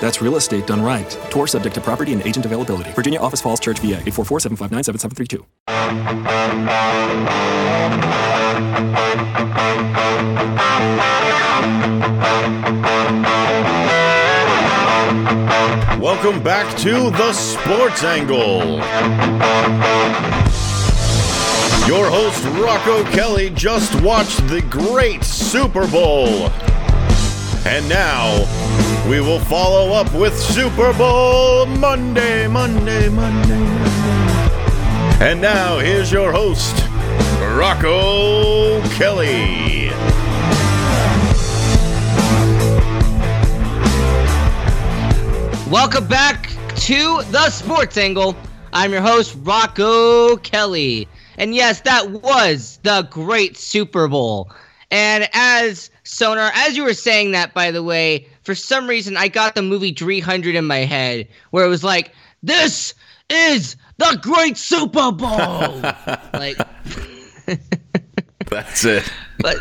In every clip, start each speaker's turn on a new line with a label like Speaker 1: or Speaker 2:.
Speaker 1: That's real estate done right. Tour subject to property and agent availability. Virginia Office Falls Church, VA 844 759 7732.
Speaker 2: Welcome back to the Sports Angle. Your host, Rocco Kelly, just watched the great Super Bowl. And now, we will follow up with Super Bowl Monday, Monday, Monday, Monday. And now, here's your host, Rocco Kelly.
Speaker 3: Welcome back to the Sports Angle. I'm your host, Rocco Kelly. And yes, that was the great Super Bowl. And as Sonar, as you were saying that, by the way, for some reason I got the movie 300 in my head where it was like, this is the great Super Bowl. like,
Speaker 2: That's it.
Speaker 3: but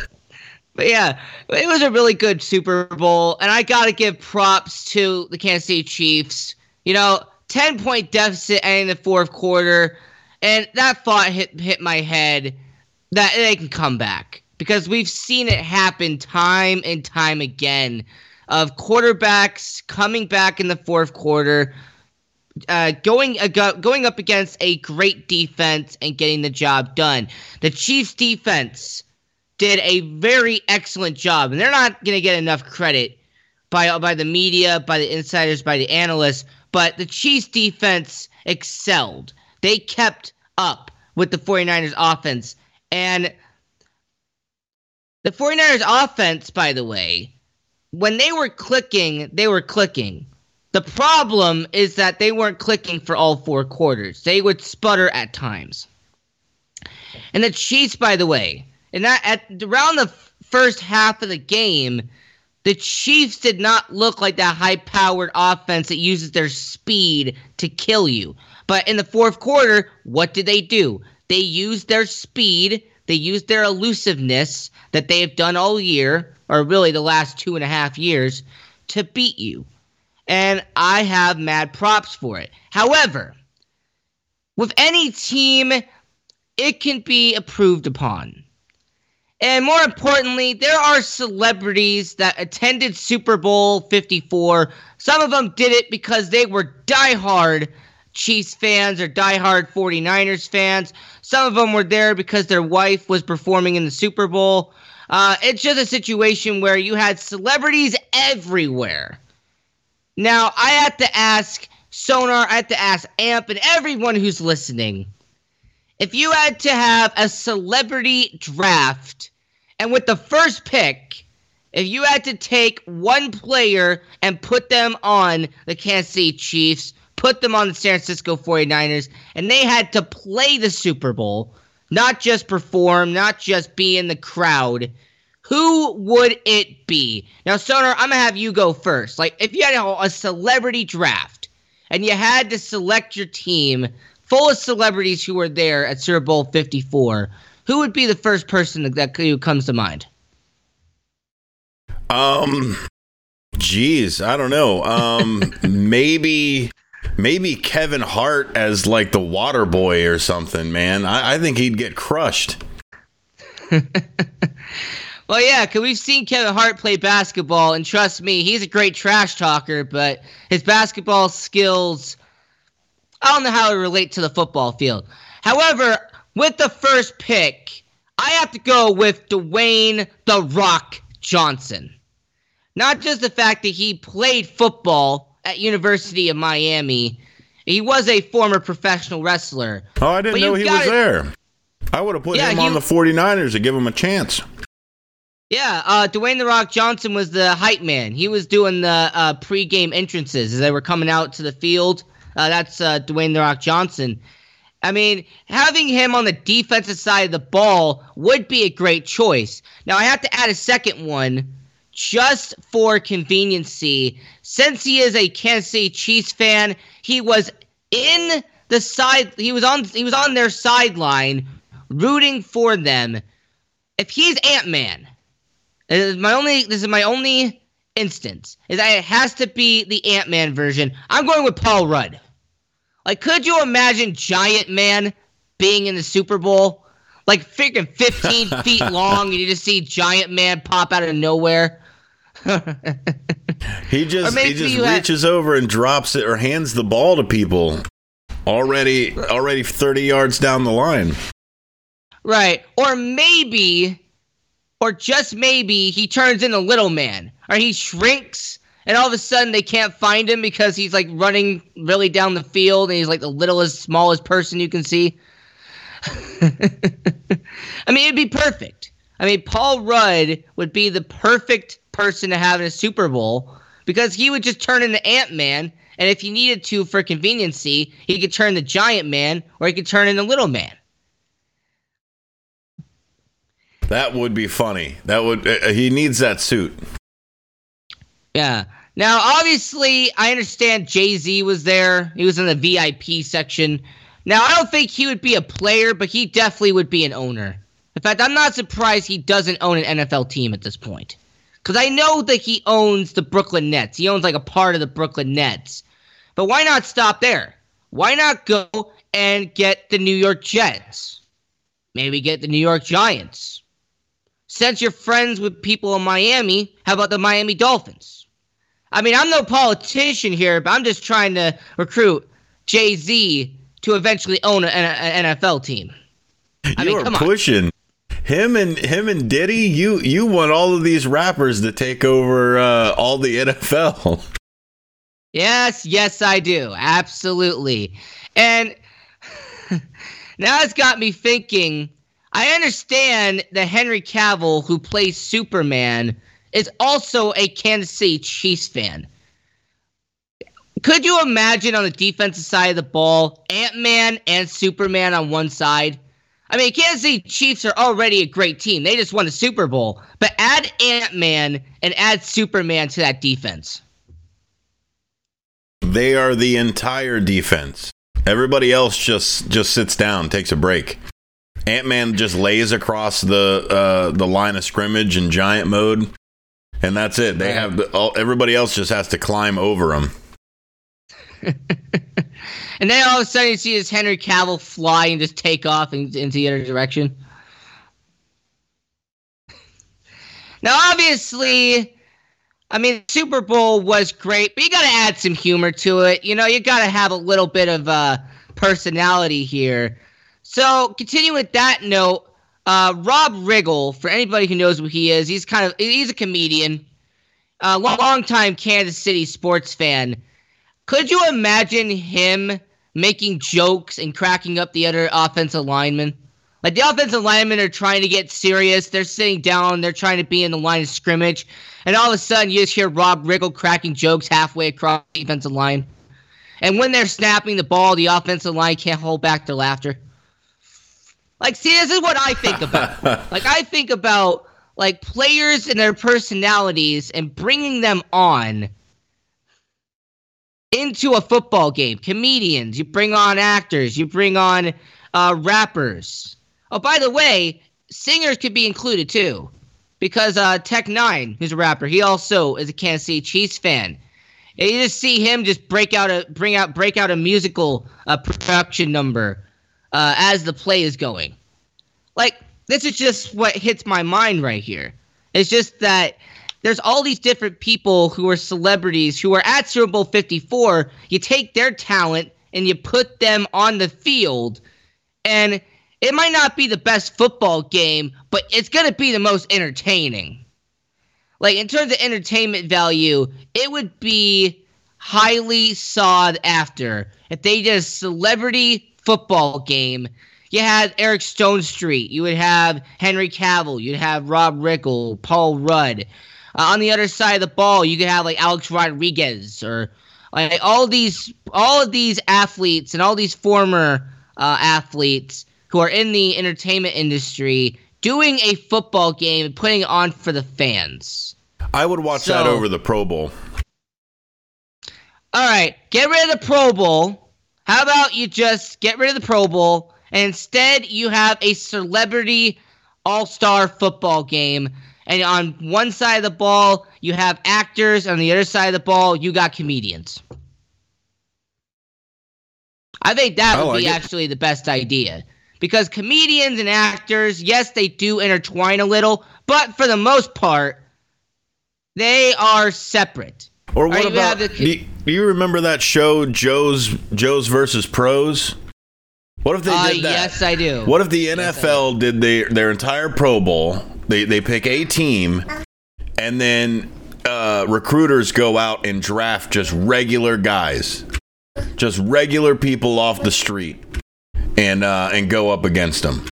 Speaker 3: but yeah, it was a really good Super Bowl, and I got to give props to the Kansas City Chiefs. You know, ten point deficit ending the fourth quarter, and that thought hit hit my head that they can come back because we've seen it happen time and time again of quarterbacks coming back in the fourth quarter. Uh, going uh, go, going up against a great defense and getting the job done. The Chiefs defense did a very excellent job, and they're not going to get enough credit by by the media, by the insiders, by the analysts. But the Chiefs defense excelled. They kept up with the 49ers offense. And the 49ers offense, by the way, when they were clicking, they were clicking. The problem is that they weren't clicking for all four quarters. They would sputter at times. And the Chiefs, by the way, and that at around the first half of the game, the Chiefs did not look like that high-powered offense that uses their speed to kill you. But in the fourth quarter, what did they do? They used their speed, they used their elusiveness that they have done all year, or really the last two and a half years, to beat you. And I have mad props for it. However, with any team, it can be improved upon. And more importantly, there are celebrities that attended Super Bowl 54. Some of them did it because they were diehard Chiefs fans or diehard 49ers fans. Some of them were there because their wife was performing in the Super Bowl. Uh, it's just a situation where you had celebrities everywhere. Now, I have to ask Sonar, I have to ask Amp, and everyone who's listening if you had to have a celebrity draft, and with the first pick, if you had to take one player and put them on the Kansas City Chiefs, put them on the San Francisco 49ers, and they had to play the Super Bowl, not just perform, not just be in the crowd, who would it be? Now, Sonar, I'm gonna have you go first. Like, if you had a, celebrity draft and you had to select your team full of celebrities who were there at Super Bowl 54, who would be the first person that, comes to mind?
Speaker 2: Um, geez, I don't know. Um, maybe, maybe Kevin Hart as like the water boy or something. Man, I, I think he'd get crushed.
Speaker 3: Well, yeah, because we've seen Kevin Hart play basketball, and trust me, he's a great trash talker, but his basketball skills, I don't know how to relate to the football field. However, with the first pick, I have to go with Dwayne The Rock Johnson. Not just the fact that he played football at University of Miami, he was a former professional wrestler.
Speaker 2: Oh, I didn't
Speaker 3: But
Speaker 2: know he was there. I would have put
Speaker 3: Yeah,
Speaker 2: him
Speaker 3: he-
Speaker 2: on the 49ers to give him a chance.
Speaker 3: Yeah, uh, Dwayne the Rock Johnson was the hype man. He was doing the uh, pregame entrances as they were coming out to the field. Uh, that's uh, Dwayne the Rock Johnson. I mean, having him on the defensive side of the ball would be a great choice. Now, I have to add a second one just for conveniency. Since he is a Kansas City Chiefs fan, he was in the side he was on he was on their sideline rooting for them. If he's Ant-Man, this is my only this is my only instance is that it has to be the Ant-Man version. I'm going with Paul Rudd. Like, could you imagine Giant Man being in the Super Bowl? Like, freaking 15 feet long, and you just see Giant Man pop out of nowhere.
Speaker 2: he just he just reaches had, over and drops it or hands the ball to people already already 30 yards down the line.
Speaker 3: Right. Or maybe or just maybe he turns into little man or he shrinks and all of a sudden they can't find him because he's like running really down the field and he's like the littlest, smallest person you can see. I mean, it'd be perfect. I mean, Paul Rudd would be the perfect person to have in a Super Bowl because he would just turn into Ant Man, and if he needed to for conveniency, he could turn the Giant Man or he could turn into Little Man.
Speaker 2: That would be funny. That would uh, he needs that suit.
Speaker 3: Yeah. Now, obviously, I understand Jay Z was there. He was in the VIP section. Now, I don't think he would be a player, but he definitely would be an owner. In fact, I'm not surprised he doesn't own an NFL team at this point. Because I know that he owns the Brooklyn Nets. He owns like a part of the Brooklyn Nets. But why not stop there? Why not go and get the New York Jets? Maybe get the New York Giants. Since you're friends with people in Miami, how about the Miami Dolphins? I mean, I'm no politician here, but I'm just trying to recruit Jay Z to eventually own an, NFL team.
Speaker 2: I you mean, are pushing on. Him and him and Diddy. You you want all of these rappers to take over uh, all the NFL.
Speaker 3: Yes, yes, I do. Absolutely. And now it's got me thinking. I understand that Henry Cavill, who plays Superman, is also a Kansas City Chiefs fan. Could you imagine on the defensive side of the ball, Ant Man and Superman on one side? I mean, Kansas City Chiefs are already a great team. They just won a Super Bowl. But add Ant Man and add Superman to that defense.
Speaker 2: They are the entire defense. Everybody else just just sits down, takes a break. Ant Man just lays across the uh, the line of scrimmage in giant mode, and that's it. They have the, all, everybody else just has to climb over them.
Speaker 3: and then all of a sudden you see this Henry Cavill fly and just take off in, into the other direction. Now, obviously, I mean, Super Bowl was great, but you got to add some humor to it. You know, you got to have a little bit of uh, personality here. So, continue with that note, uh, Rob Riggle, for anybody who knows who he is, he's kind of he's a comedian, a long, long time Kansas City sports fan. Could you imagine him making jokes and cracking up the other offensive linemen? Like the offensive linemen are trying to get serious. They're sitting down. They're trying to be in the line of scrimmage. And all of a sudden, you just hear Rob Riggle cracking jokes halfway across the defensive line. And when they're snapping the ball, the offensive line can't hold back their laughter. Like, see, this is what I think about. like, I think about like players and their personalities and bringing them on into a football game. Comedians, you bring on actors, you bring on uh, rappers. Oh, by the way, singers could be included too, because uh, Tech N9ne, who's a rapper, he also is a Kansas City Chiefs fan. And you just see him just break out a bring out break out a musical uh, production number uh, as the play is going. Like this is just what hits my mind right here. It's just that there's all these different people who are celebrities who are at Super Bowl 54. You take their talent and you put them on the field, and it might not be the best football game, but it's going to be the most entertaining. Like, in terms of entertainment value, it would be highly sought after if they did a celebrity football game you had Eric Stonestreet, you would have Henry Cavill, you'd have Rob Riggle, Paul Rudd. Uh, on the other side of the ball, you could have like Alex Rodriguez or like all these all of these athletes and all these former uh, athletes who are in the entertainment industry doing a football game and putting it on for the fans.
Speaker 2: I would watch
Speaker 3: So-
Speaker 2: that over the Pro Bowl.
Speaker 3: All right, get rid of the Pro Bowl. How about you just get rid of the Pro Bowl and instead you have a celebrity all star football game. And on one side of the ball, you have actors. On the other side of the ball, you got comedians. I think that would
Speaker 2: like
Speaker 3: be
Speaker 2: it.
Speaker 3: actually the best idea. Because comedians and actors, yes, they do intertwine a little, but for the most part, they are separate.
Speaker 2: Or what about?
Speaker 3: the-
Speaker 2: do, you, do you remember that show, Joe's Joe's versus Pros? What if they
Speaker 3: Uh,
Speaker 2: did that?
Speaker 3: yes, I do.
Speaker 2: What if the NFL did their their entire Pro Bowl? They they pick a team, and then uh, recruiters go out and draft just regular guys, just regular people off the street, and uh, and go up against them.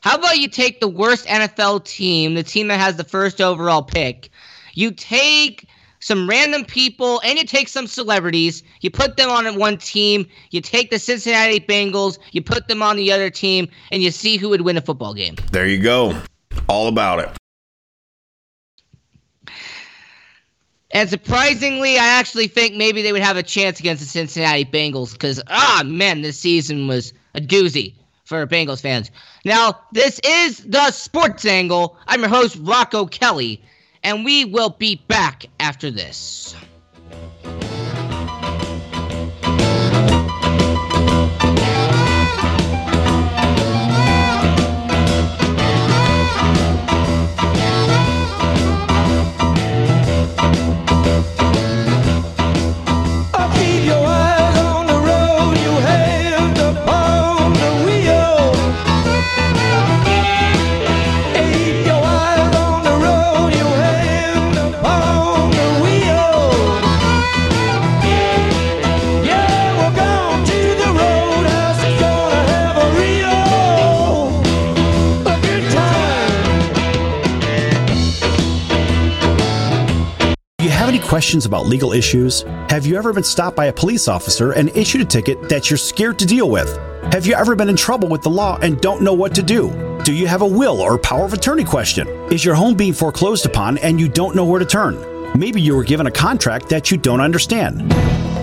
Speaker 3: How about you take the worst NFL team, the team that has the first overall pick? You take some random people and you take some celebrities, you put them on one team, you take the Cincinnati Bengals, you put them on the other team, and you see who would win a football game.
Speaker 2: There you go, all about it.
Speaker 3: And surprisingly, I actually think maybe they would have a chance against the Cincinnati Bengals because, ah, man, this season was a doozy for Bengals fans. Now, this is the Sports Angle. I'm your host, Rocco Kelly, and we will be back after this.
Speaker 4: Questions about legal issues? Have you ever been stopped by a police officer and issued a ticket that you're scared to deal with? Have you ever been in trouble with the law and don't know what to do? Do you have a will or power of attorney question? Is your home being foreclosed upon and you don't know where to turn? Maybe you were given a contract that you don't understand.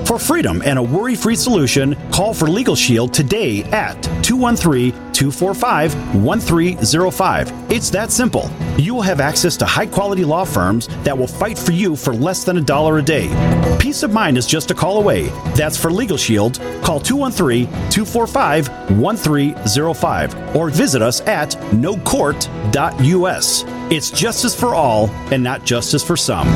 Speaker 4: For freedom and a worry free solution, call for Legal Shield today at 213 245 1305. It's that simple. You will have access to high quality law firms that will fight for you for less than a dollar a day. Peace of mind is just a call away. That's for Legal Shield. Call 213 245 1305 or visit us at nocourt.us. It's justice for all and not justice for some.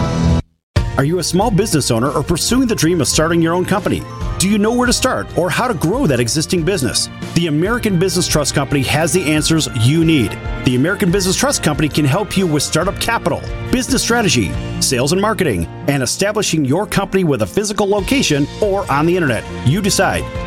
Speaker 4: Are you a small business owner or pursuing the dream of starting your own company? Do you know where to start or how to grow that existing business? The American Business Trust Company has the answers you need. The American Business Trust Company can help you with startup capital, business strategy, sales and marketing, and establishing your company with a physical location or on the internet. You decide.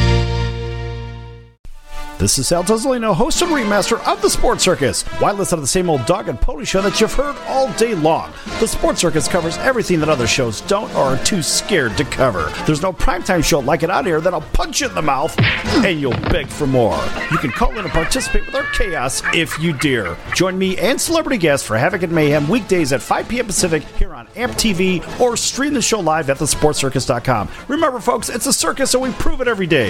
Speaker 4: This is Sal Tozolino, host and remaster of the Sports Circus. Why listen to the same old dog and pony show that you've heard all day long? The Sports Circus covers everything that other shows don't or are too scared to cover. There's no primetime show like it out here that'll punch you in the mouth and you'll beg for more. You can call in and participate with our chaos if you dare. Join me and celebrity guests for Havoc and Mayhem weekdays at 5 p.m. Pacific here on AMP TV or stream the show live at thesportcircus.com. Remember, folks, it's a circus and we prove it every day.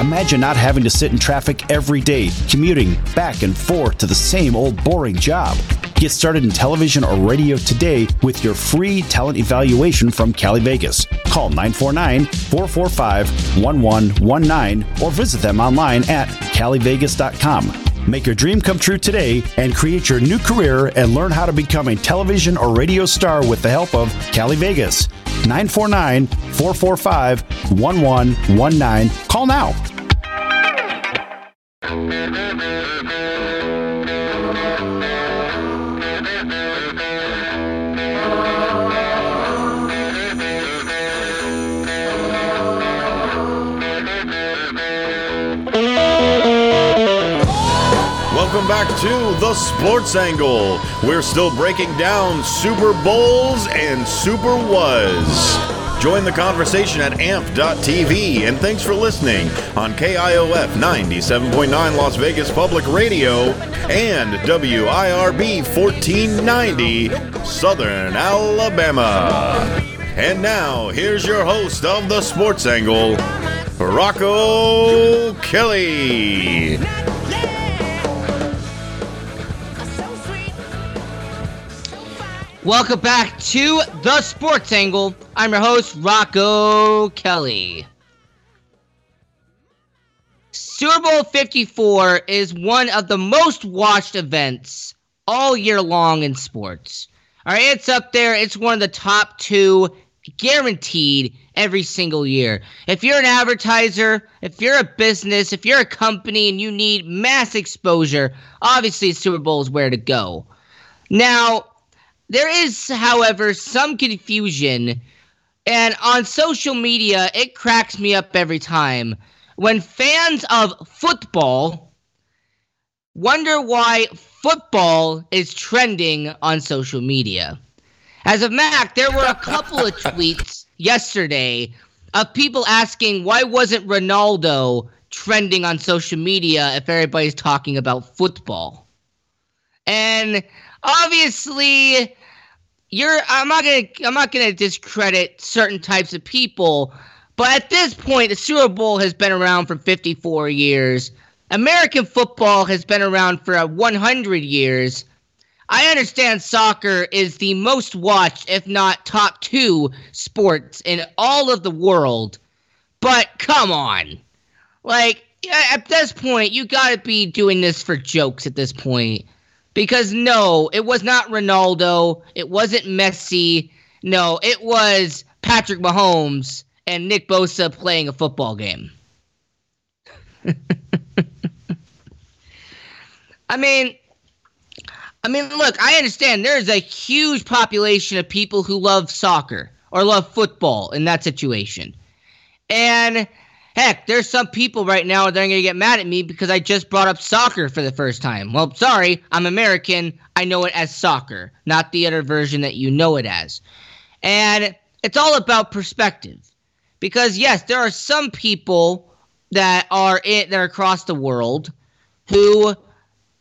Speaker 4: Imagine not having to sit in traffic every day, commuting back and forth to the same old boring job. Get started in television or radio today with your free talent evaluation from Cali Vegas. Call 949 445 1119 or visit them online at calivegas.com. Make your dream come true today and create your new career and learn how to become a television or radio star with the help of Cali Vegas. 949 445 1119. Call now.
Speaker 2: Welcome back to the Sports Angle. We're still breaking down Super Bowls and Super Was. Join the conversation at amp.tv and thanks for listening on KIOF 97.9 Las Vegas Public Radio and WIRB 1490 Southern Alabama. And now, here's your host of the Sports Angle, Rocco Kelly.
Speaker 3: Welcome back to the Sports Angle. I'm your host, Rocco Kelly. Super Bowl 54 is one of the most watched events all year long in sports. All right, it's up there. It's one of the top two, guaranteed every single year. If you're an advertiser, if you're a business, if you're a company and you need mass exposure, obviously Super Bowl is where to go. Now, there is, however, some confusion, and on social media, it cracks me up every time when fans of football wonder why football is trending on social media. As of Mac, there were a couple of tweets yesterday of people asking why wasn't Ronaldo trending on social media if everybody's talking about football. And obviously you're I'm not gonna I'm not gonna discredit certain types of people, but at this point the Super Bowl has been around for 54 years. American football has been around for 100 years. I understand soccer is the most watched, if not top two, sports in all of the world. But come on. Like, at this point, you gotta be doing this for jokes at this point. Because no, it was not Ronaldo. It wasn't Messi. No, it was Patrick Mahomes and Nick Bosa playing a football game. I mean, I mean, look, I understand there's a huge population of people who love soccer or love football in that situation. And heck, there's some people right now that are going to get mad at me because I just brought up soccer for the first time. Well, sorry, I'm American. I know it as soccer, not the other version that you know it as. And it's all about perspective. Because yes, there are some people that are in, that are across the world who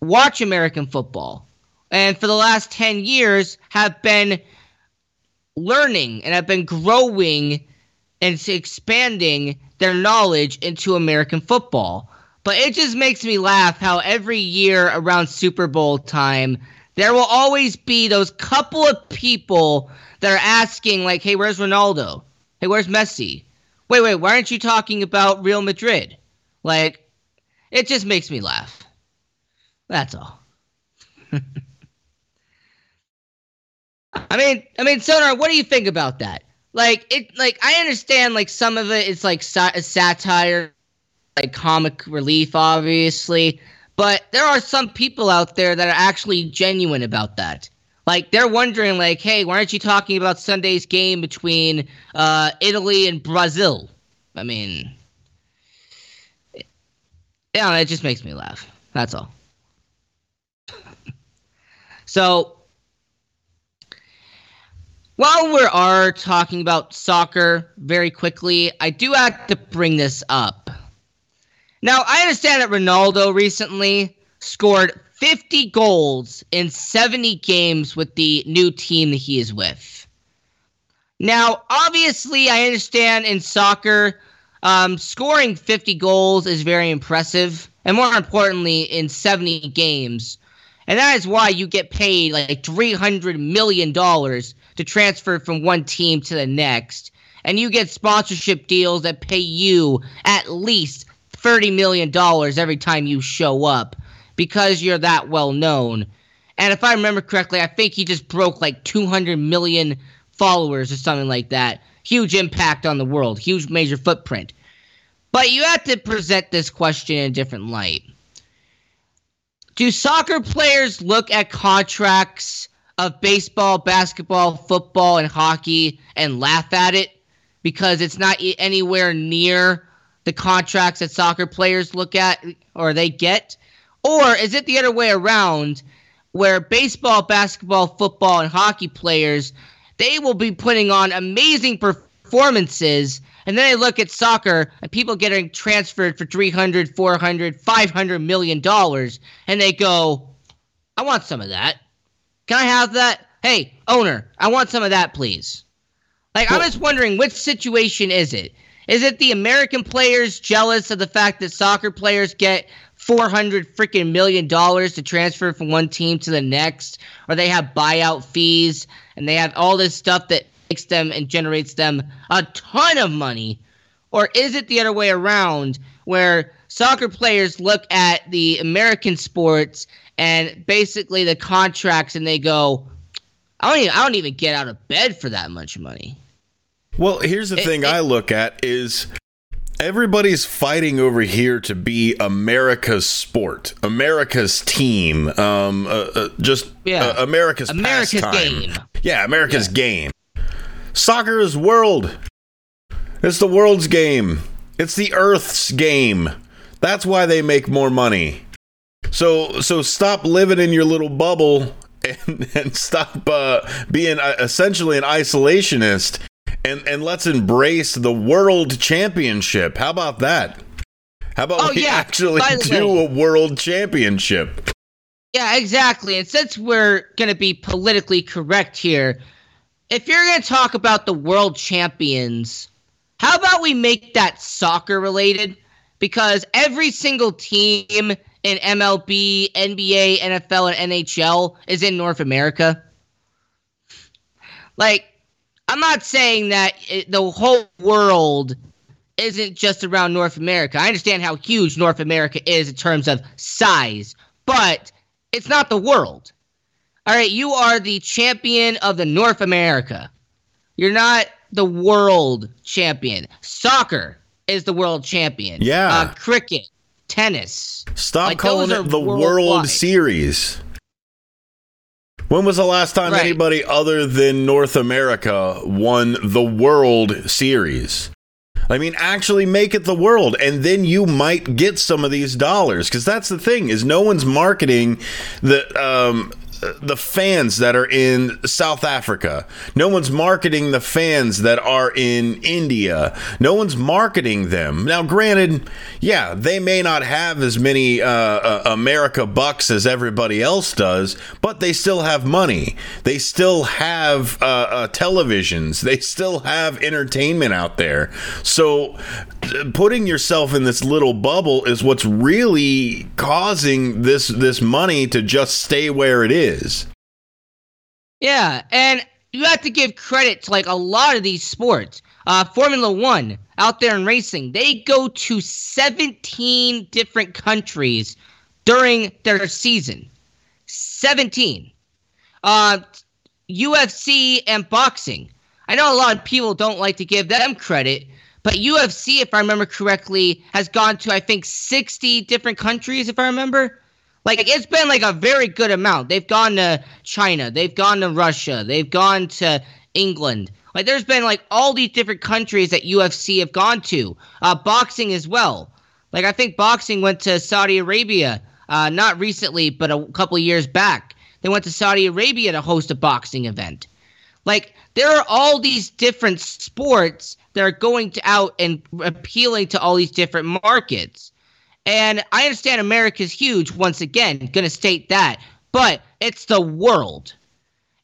Speaker 3: watch American football and for the last 10 years have been learning and have been growing and expanding their knowledge into American football. But it just makes me laugh how every year around Super Bowl time, there will always be those couple of people that are asking, like, hey, where's Ronaldo? Hey, where's Messi? Wait, wait, why aren't you talking about Real Madrid? Like, it just makes me laugh. That's all. I mean, I mean, Sonar, what do you think about that? Like it, like I understand, like some of it is like sa- satire, like comic relief, obviously, but there are some people out there that are actually genuine about that. Like they're wondering, like, hey, why aren't you talking about Sunday's game between uh, Italy and Brazil? I mean, yeah, it just makes me laugh. That's all. so while we are talking about soccer very quickly, I do have to bring this up. Now, I understand that Ronaldo recently scored 50 goals in 70 games with the new team that he is with. Now, obviously, I understand in soccer, Um, scoring 50 goals is very impressive, and more importantly, in 70 games. And that is why you get paid like $300 million to transfer from one team to the next. And you get sponsorship deals that pay you at least $30 million every time you show up because you're that well known. And if I remember correctly, I think he just broke like 200 million followers or something like that. Huge impact on the world, huge major footprint. But you have to present this question in a different light. Do soccer players look at contracts of baseball, basketball, football, and hockey and laugh at it because it's not anywhere near the contracts that soccer players look at or they get? Or is it the other way around where baseball, basketball, football, and hockey players they will be putting on amazing performances and then they look at soccer and people getting transferred for 300, 400, 500 million dollars and they go, "I want some of that. Can I have that? Hey, owner, I want some of that, please." Like I'm just wondering which situation is it? Is it the American players jealous of the fact that soccer players get 400 freaking million dollars to transfer from one team to the next or they have buyout fees and they have all this stuff that makes them and generates them a ton of money? Or is it the other way around where soccer players look at the American sports and basically the contracts and they go, I don't even, I don't even get out of bed for that much money.
Speaker 2: Well, here's the
Speaker 3: It-
Speaker 2: thing
Speaker 3: it-
Speaker 2: I look at is everybody's fighting over here to be America's sport, America's team, um, uh, uh, just
Speaker 3: Yeah.
Speaker 2: uh, America's
Speaker 3: America's
Speaker 2: pastime.
Speaker 3: game.
Speaker 2: Yeah, America's game. Soccer is world. It's the world's game. It's the Earth's game. That's why they make more money. So so stop living in your little bubble and and stop uh, being uh, essentially an isolationist and and let's embrace the world championship. How about that? How about
Speaker 3: Oh,
Speaker 2: we
Speaker 3: yeah.
Speaker 2: actually do
Speaker 3: way-
Speaker 2: a world championship?
Speaker 3: Yeah, exactly. And since we're going to be politically correct here, if you're going to talk about the world champions, how about we make that soccer related? Because every single team in MLB, NBA, NFL, and NHL is in North America. Like, I'm not saying that it, the whole world isn't just around North America. I understand how huge North America is in terms of size, but it's not the world. All right, you are the champion of the North America. You're not the world champion. Soccer is the world champion.
Speaker 2: Yeah.
Speaker 3: Uh, cricket, tennis.
Speaker 2: Stop
Speaker 3: Like,
Speaker 2: calling it the World. Series. When was the last time
Speaker 3: Right.
Speaker 2: anybody other than North America won the World Series? I mean, actually make it the world, and then you might get some of these dollars. Because that's the thing is, no one's marketing the um, the fans that are in South Africa. No one's marketing the fans that are in India. No one's marketing them. Now, granted, yeah, they may not have as many uh, uh, America bucks as everybody else does, but they still have money. They still have uh, uh, televisions. They still have entertainment out there. So, putting yourself in this little bubble is what's really causing this this money to just stay where it is.
Speaker 3: Yeah, and you have to give credit to like a lot of these sports. Uh, Formula One out there in racing, they go to 17 different countries during their season. 17. Uh, UFC and boxing. I know a lot of people don't like to give them credit, but UFC, if I remember correctly, has gone to I think 60 different countries, if I remember. Like it's been like a very good amount. They've gone to China, they've gone to Russia, they've gone to England. Like there's been like all these different countries that UFC have gone to. Uh, boxing as well. Like I think boxing went to Saudi Arabia, uh, not recently, but a couple years back. They went to Saudi Arabia to host a boxing event. Like there are all these different sports that are going to out and appealing to all these different markets. And I understand America's huge, once again, going to state that, but it's the world.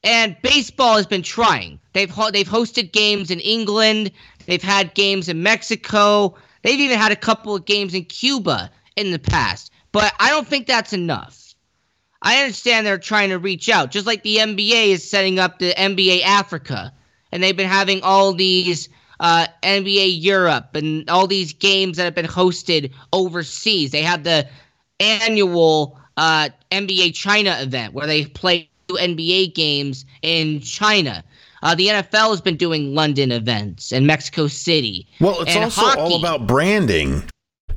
Speaker 3: And baseball has been trying. They've ho- they've hosted games in England, they've had games in Mexico, They've even had a couple of games in Cuba in the past, but I don't think that's enough. I understand they're trying to reach out, just like the NBA is setting up the NBA Africa, and they've been having all these uh, NBA Europe and all these games that have been hosted overseas. They have the annual uh, NBA China event where they play NBA games in China. Uh, the NFL has been doing London events and Mexico City.
Speaker 2: Well, it's
Speaker 3: And
Speaker 2: also
Speaker 3: hockey-
Speaker 2: all about branding.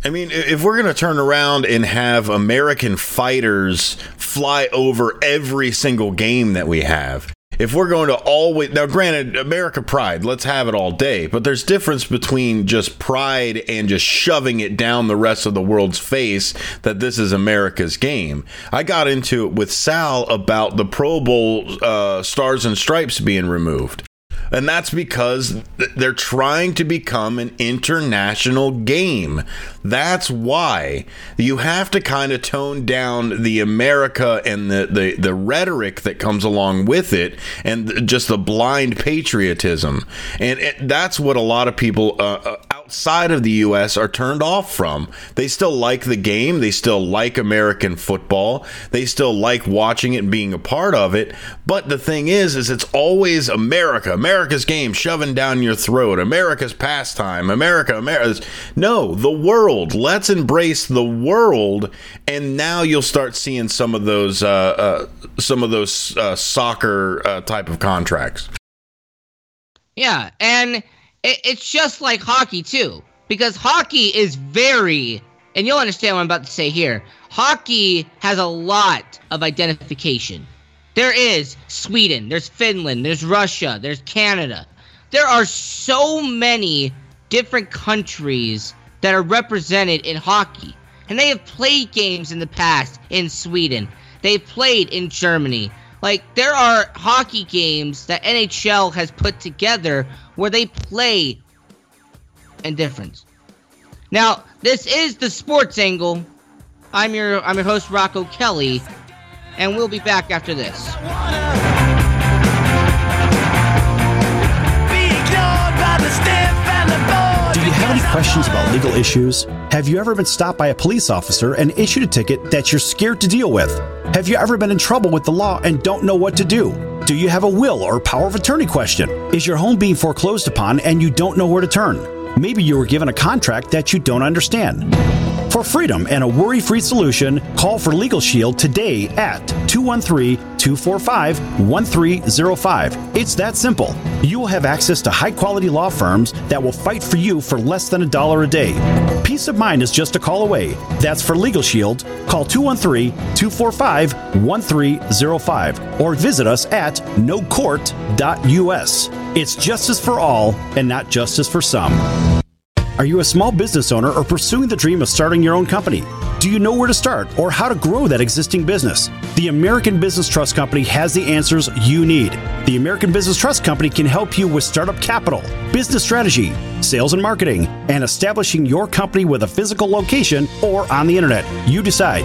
Speaker 2: I mean, if we're going to turn around and have American fighters fly over every single game that we have, if we're going to always now, granted, America Pride, let's have it all day, but there's difference between just pride and just shoving it down the rest of the world's face that this is America's game. I got into it with Sal about the Pro Bowl uh, stars and stripes being removed. And that's because they're trying to become an international game. That's why you have to kind of tone down the America and the, the, the rhetoric that comes along with it and just the blind patriotism. And it, that's what a lot of people uh, uh, outside of the U.S. are turned off from. They still like the game, they still like American football, they still like watching it and being a part of it. But the thing is, is it's always America, America, America's game shoving down your throat, America's pastime, America, America's. No, the world. Let's embrace the world, and now you'll start seeing some of those, uh, uh, some of those uh, soccer uh, type of contracts.
Speaker 3: Yeah, and it, it's just like hockey too, because hockey is very, and you'll understand what I'm about to say here. Hockey has a lot of identification. There is Sweden, there's Finland, there's Russia, there's Canada. There are so many different countries that are represented in hockey. And they have played games in the past in Sweden. They've played in Germany. Like there are hockey games that NHL has put together where they play in difference. Now, this is the sports angle. I'm your I'm your host Rocco Kelly, and we'll be back after this.
Speaker 4: Do you have any questions about legal issues? Have you ever been stopped by a police officer and issued a ticket that you're scared to deal with? Have you ever been in trouble with the law and don't know what to do? Do you have a will or power of attorney question? Is your home being foreclosed upon and you don't know where to turn? Maybe you were given a contract that you don't understand. For freedom and a worry free solution, call for Legal Shield today at 213 245 1305. It's that simple. You will have access to high quality law firms that will fight for you for less than a dollar a day. Peace of mind is just a call away. That's for Legal Shield. Call 213 245 1305 or visit us at nocourt.us. It's justice for all and not justice for some. Are you a small business owner or pursuing the dream of starting your own company? Do you know where to start or how to grow that existing business? The American Business Trust Company has the answers you need. The American Business Trust Company can help you with startup capital, business strategy, sales and marketing, and establishing your company with a physical location or on the internet. You decide.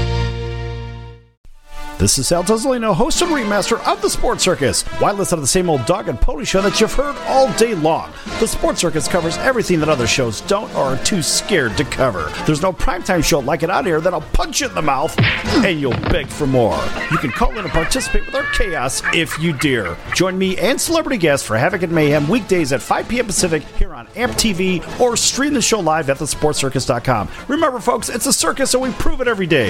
Speaker 4: This is Sal Tuzolino, host and remaster of the Sports Circus. Why listen to the same old dog and pony show that you've heard all day long? The Sports Circus covers everything that other shows don't or are too scared to cover. There's no primetime show like it out here that'll punch you in the mouth and you'll beg for more. You can call in and participate with our chaos if you dare. Join me and celebrity guests for Havoc and Mayhem weekdays at 5 p.m. Pacific here on AMP TV or stream the show live at thesportcircus.com. Remember, folks, it's a circus and we prove it every day.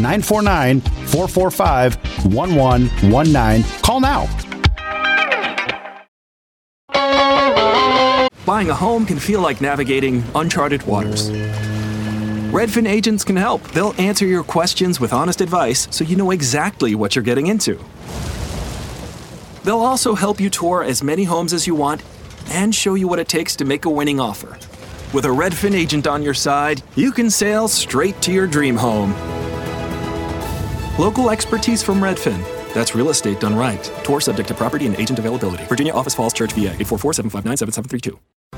Speaker 4: 949 445 1119. Call now.
Speaker 1: Buying a home can feel like navigating uncharted waters. Redfin agents can help. They'll answer your questions with honest advice so you know exactly what you're getting into. They'll also help you tour as many homes as you want and show you what it takes to make a winning offer. With a Redfin agent on your side, you can sail straight to your dream home. Local expertise from Redfin. That's real estate done right. Tour subject to property and agent availability. Virginia Office Falls Church, VA 844 759 7732.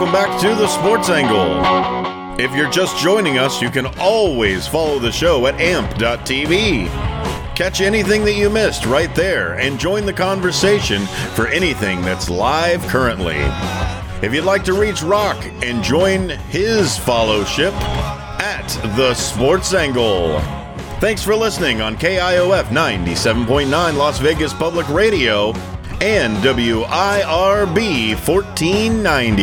Speaker 2: Welcome back to the Sports Angle. If you're just joining us, you can always follow the show at amp.tv. Catch anything that you missed right there and join the conversation for anything that's live currently. If you'd like to reach Rock and join his followship at the Sports Angle. Thanks for listening on KIOF 97.9 Las Vegas Public Radio and WIRB 1490.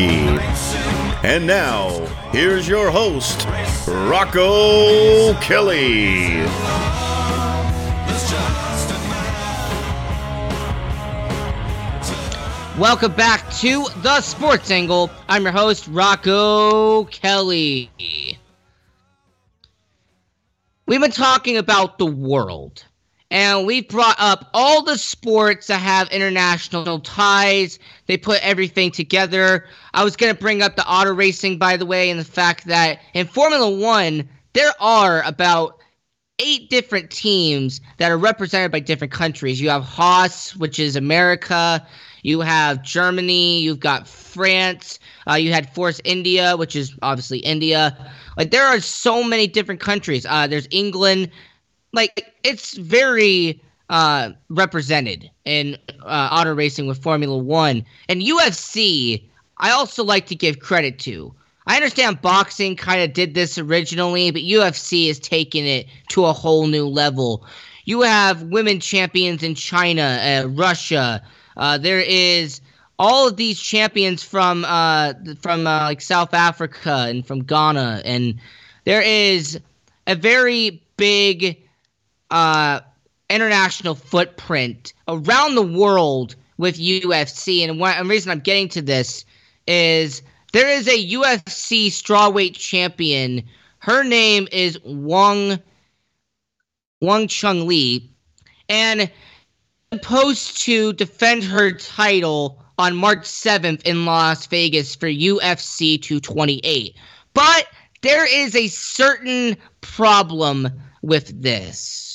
Speaker 2: And now, here's your host, Rocco Kelly.
Speaker 3: Welcome back to the Sports Angle. I'm your host, Rocco Kelly. We've been talking about the world, and we've brought up all the sports that have international ties. They put everything together. I was going to bring up the auto racing, by the way, and the fact that in Formula One, there are about eight different teams that are represented by different countries. You have Haas, which is America. You have Germany. You've got France. Uh, you had Force India, which is obviously India. Like there are so many different countries. Uh, there's England. Like it's very uh, represented in uh, auto racing with Formula One and UFC. I also like to give credit to. I understand boxing kind of did this originally, but UFC is taking it to a whole new level. You have women champions in China, uh, Russia. Uh, there is all of these champions from uh, from uh, like South Africa and from Ghana, and there is a very big uh, international footprint around the world with UFC. And one reason I'm getting to this is there is a UFC strawweight champion. Her name is Wang Wang Chung Lee, and supposed to defend her title on March 7th in Las Vegas for UFC 228. But there is a certain problem with this.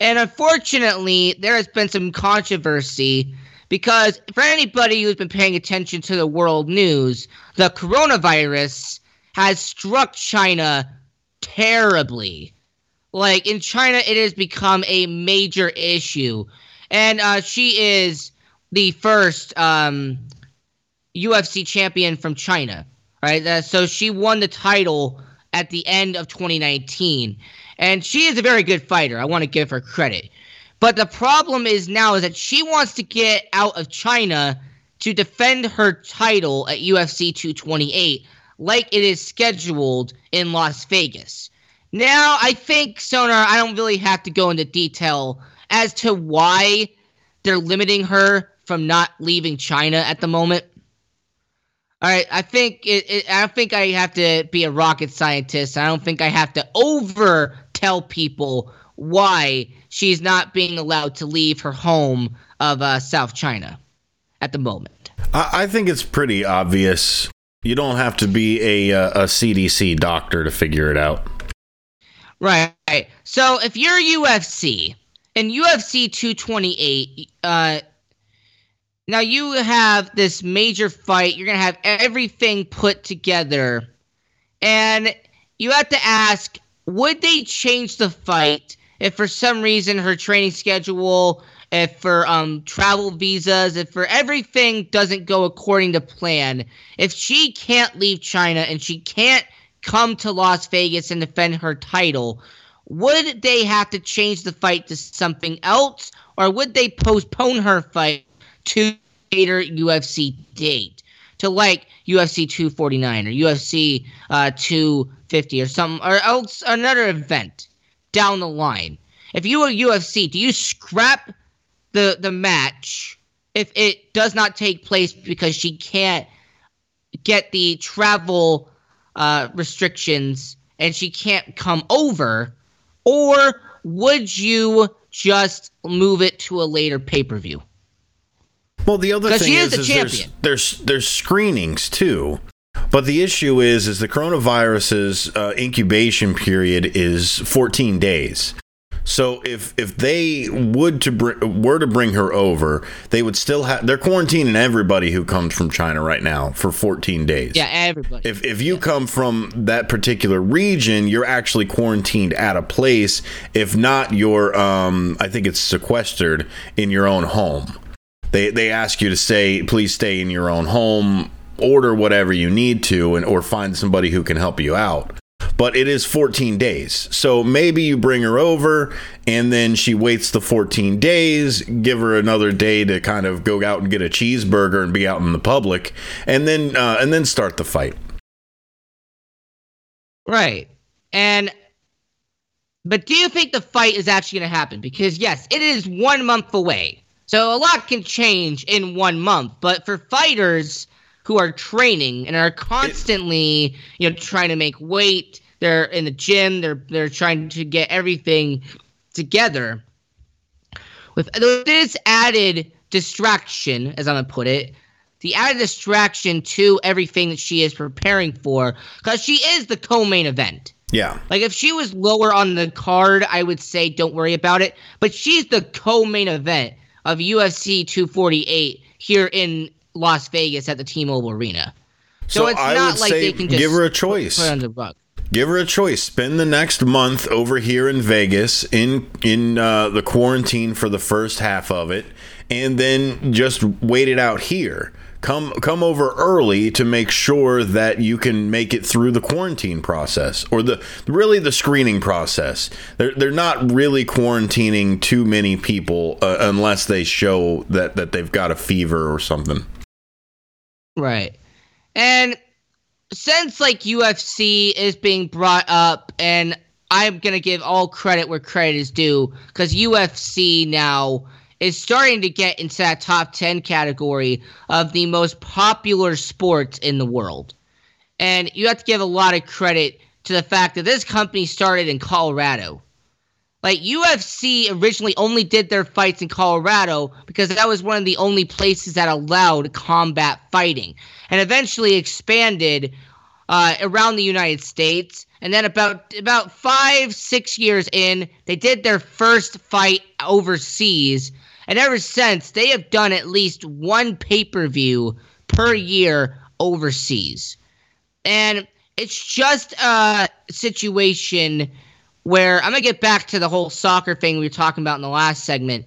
Speaker 3: And unfortunately, there has been some controversy because for anybody who's been paying attention to the world news, the coronavirus has struck China terribly. Like in China, it has become a major issue. And uh, she is the first um, UFC champion from China, right? Uh, so she won the title at the end of 2019, and she is a very good fighter. I want to give her credit. But the problem is now is that she wants to get out of China to defend her title at UFC 228, like it is scheduled in Las Vegas. Now, I think Sonar, I don't really have to go into detail as to why they're limiting her from not leaving China at the moment. All right, I think it, it, I don't think I have to be a rocket scientist. I don't think I have to over tell people why she's not being allowed to leave her home of uh, South China at the moment.
Speaker 2: I, I think it's pretty obvious. You don't have to be a, uh, a CDC doctor to figure it out.
Speaker 3: Right. So if you're UFC in UFC 228, uh, now you have this major fight. You're gonna have everything put together, and you have to ask: Would they change the fight if, for some reason, her training schedule, if for um travel visas, if for everything doesn't go according to plan, if she can't leave China and she can't come to Las Vegas and defend her title, would they have to change the fight to something else, or would they postpone her fight to later UFC date? To like UFC 249 or UFC uh, 250 or something, or else another event down the line. If you were UFC, do you scrap the the match if it does not take place because she can't get the travel uh, restrictions and she can't come over, or would you just move it to a later pay per view?
Speaker 2: Well, the other thing
Speaker 3: she
Speaker 2: is,
Speaker 3: is
Speaker 2: is there's,
Speaker 3: champion.
Speaker 2: there's there's screenings too, but the issue is is the coronavirus's uh, incubation period is 14 days. So if if they would to br- were to bring her over, they would still have they're quarantining everybody who comes from China right now for 14 days.
Speaker 3: Yeah, everybody.
Speaker 2: If, if you come from that particular region, you're actually quarantined at a place. If not, you're, um, I think it's sequestered in your own home. They, they ask you to say, please stay in your own home, order whatever you need to, and or find somebody who can help you out. But it is 14 days. So maybe you bring her over and then she waits the 14 days, give her another day to kind of go out and get a cheeseburger and be out in the public, and then uh, and then start the fight.
Speaker 3: Right. And but do you think the fight is actually going to happen? Because yes, it is 1 month away. So a lot can change in 1 month, but for fighters who are training and are constantly, you know, trying to make weight, they're in the gym, they're they're trying to get everything together. With this added distraction, as I'm gonna put it, the added distraction to everything that she is preparing for, because she is the co-main event.
Speaker 2: Yeah.
Speaker 3: Like if she was lower on the card, I would say don't worry about it. But she's the co-main event of UFC 248 here in Las Vegas at the T-Mobile Arena. So,
Speaker 2: So
Speaker 3: it's
Speaker 2: I
Speaker 3: not
Speaker 2: would
Speaker 3: like
Speaker 2: say
Speaker 3: they can just
Speaker 2: give her a
Speaker 3: put
Speaker 2: choice.
Speaker 3: it on the rug.
Speaker 2: Give her a choice. Spend the next month over here in Vegas in in uh, the quarantine for the first half of it, and then just wait it out here. Come come over early to make sure that you can make it through the quarantine process or the really the screening process. They're they're not really quarantining too many people uh, unless they show that that they've got a fever or something.
Speaker 3: Right. And since like UFC is being brought up, and I'm gonna give all credit where credit is due, because UFC now is starting to get into that top ten category of the most popular sports in the world. And you have to give a lot of credit to the fact that this company started in Colorado. Like UFC originally only did their fights in Colorado because that was one of the only places that allowed combat fighting, and eventually expanded uh, around the United States. And then about about five six years in, they did their first fight overseas, and ever since they have done at least one pay per view per year overseas, and it's just a situation where I'm gonna get back to the whole soccer thing we were talking about in the last segment.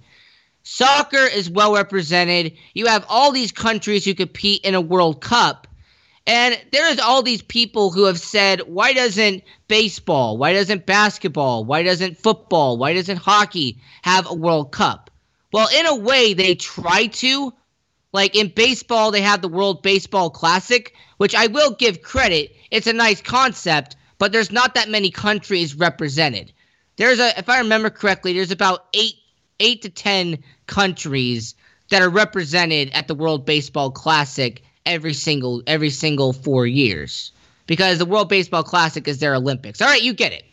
Speaker 3: Soccer is well represented. You have all these countries who compete in a World Cup. And there's all these people who have said, why doesn't baseball, why doesn't basketball, why doesn't football, why doesn't hockey have a World Cup? Well, in a way, they try to. Like in baseball, they have the World Baseball Classic, which I will give credit. It's a nice concept, but there's not that many countries represented. There's a, if I remember correctly, there's about eight, eight to ten countries that are represented at the World Baseball Classic every single every single four years because the World Baseball Classic is their Olympics. All right, you get it.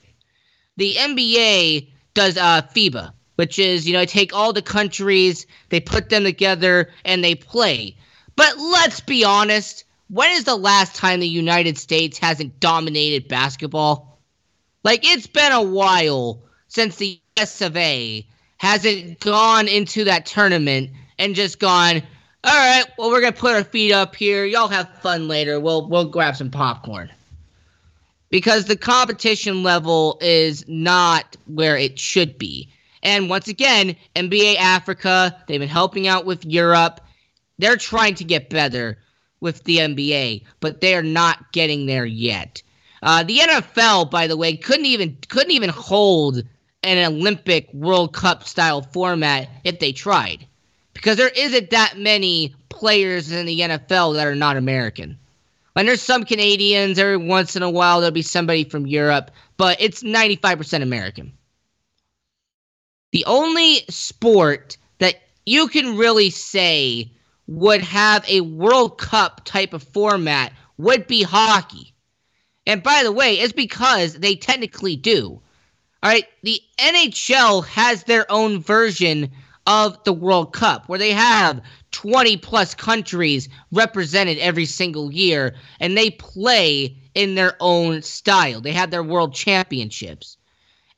Speaker 3: The NBA does uh, FIBA, which is you know take all the countries, they put them together, and they play. But let's be honest. When is the last time the United States hasn't dominated basketball? Like it's been a while since the US of A hasn't gone into that tournament and just gone, all right, well we're gonna put our feet up here. Y'all have fun later. We'll we'll grab some popcorn. Because the competition level is not where it should be. And once again, NBA Africa, they've been helping out with Europe. They're trying to get better with the NBA, but they are not getting there yet. Uh, the NFL, by the way, couldn't even couldn't even hold an Olympic World Cup style format if they tried, because there isn't that many players in the NFL that are not American. And there's some Canadians every once in a while. There'll be somebody from Europe, but it's 95% American. The only sport that you can really say would have a World Cup type of format would be hockey. And by the way, it's because they technically do. All right, the NHL has their own version of the World Cup where they have 20 plus countries represented every single year and they play in their own style. They have their world championships.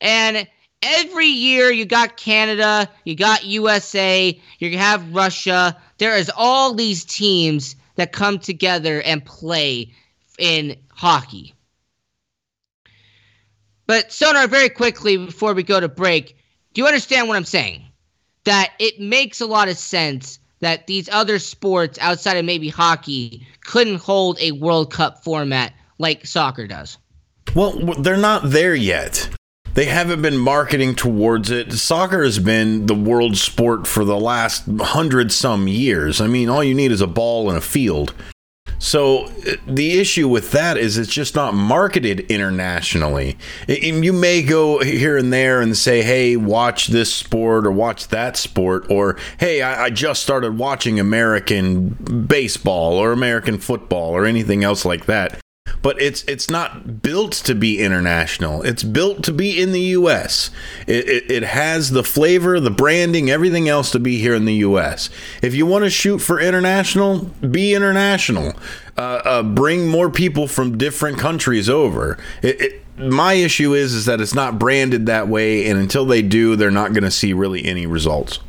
Speaker 3: And every year you got Canada, you got USA, you have Russia. There is all these teams that come together and play in hockey. But Sonar, very quickly before we go to break, do you understand what I'm saying? That it makes a lot of sense that these other sports outside of maybe hockey couldn't hold a World Cup format like soccer does.
Speaker 2: Well, they're not there yet. They haven't been marketing towards it. Soccer has been the world sport for the last hundred some years. I mean, all you need is a ball and a field. So uh, the issue with that is it's just not marketed internationally. You may go here and there and say, "Hey, watch this sport or watch that sport," or "Hey, I, just started watching American baseball or American football or anything else like that." But it's it's not built to be international. It's built to be in the U.S. It, it, it, has the flavor, the branding, everything else to be here in the U.S. If you want to shoot for international, be international. Uh, uh, bring more people from different countries over. It, my issue is is that it's not branded that way, and until they do, they're not going to see really any results.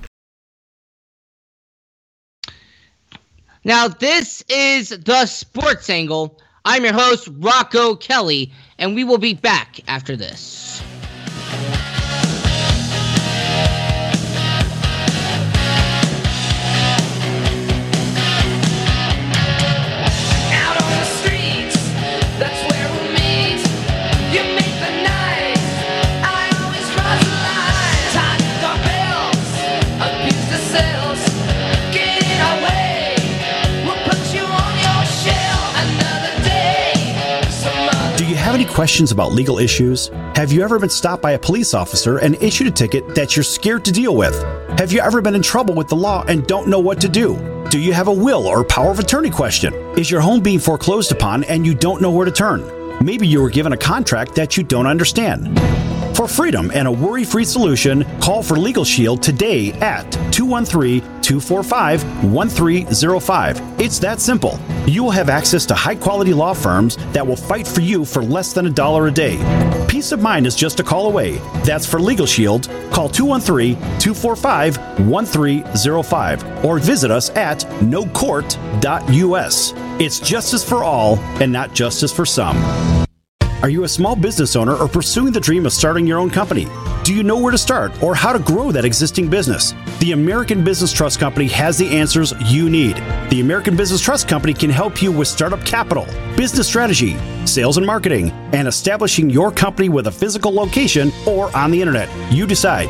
Speaker 3: Now, this is the sports angle I'm your host, Rocco Kelly, and we will be back after this.
Speaker 4: Questions about legal issues? Have you ever been stopped by a police officer and issued a ticket that you're scared to deal with? Have you ever been in trouble with the law and don't know what to do? Do you have a will or power of attorney question? Is your home being foreclosed upon and you don't know where to turn? Maybe you were given a contract that you don't understand. For freedom and a worry free solution, call for Legal Shield today at 213 245 1305. It's that simple. You will have access to high quality law firms that will fight for you for less than a dollar a day. Peace of mind is just a call away. That's for Legal Shield. Call 213 245 1305 or visit us at nocourt.us. It's justice for all and not justice for some. Are you a small business owner or pursuing the dream of starting your own company? Do you know where to start or how to grow that existing business? The American Business Trust Company has the answers you need. The American Business Trust Company can help you with startup capital, business strategy, sales and marketing, and establishing your company with a physical location or on the internet. You decide.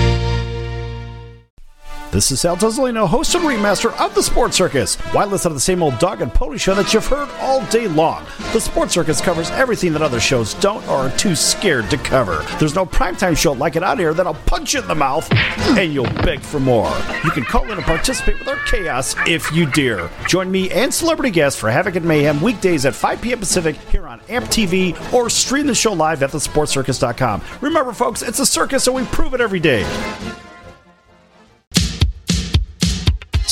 Speaker 4: This is Sal Tozolino, host and remaster of the Sports Circus. Why listen to the same old dog and pony show that you've heard all day long? The Sports Circus covers everything that other shows don't or are too scared to cover. There's no primetime show like it out here that'll punch you in the mouth and you'll beg for more. You can call in and participate with our chaos if you dare. Join me and celebrity guests for Havoc and Mayhem weekdays at 5 p.m. Pacific here on AMP TV or stream the show live at thesportcircus.com. Remember, folks, it's a circus and we prove it every day.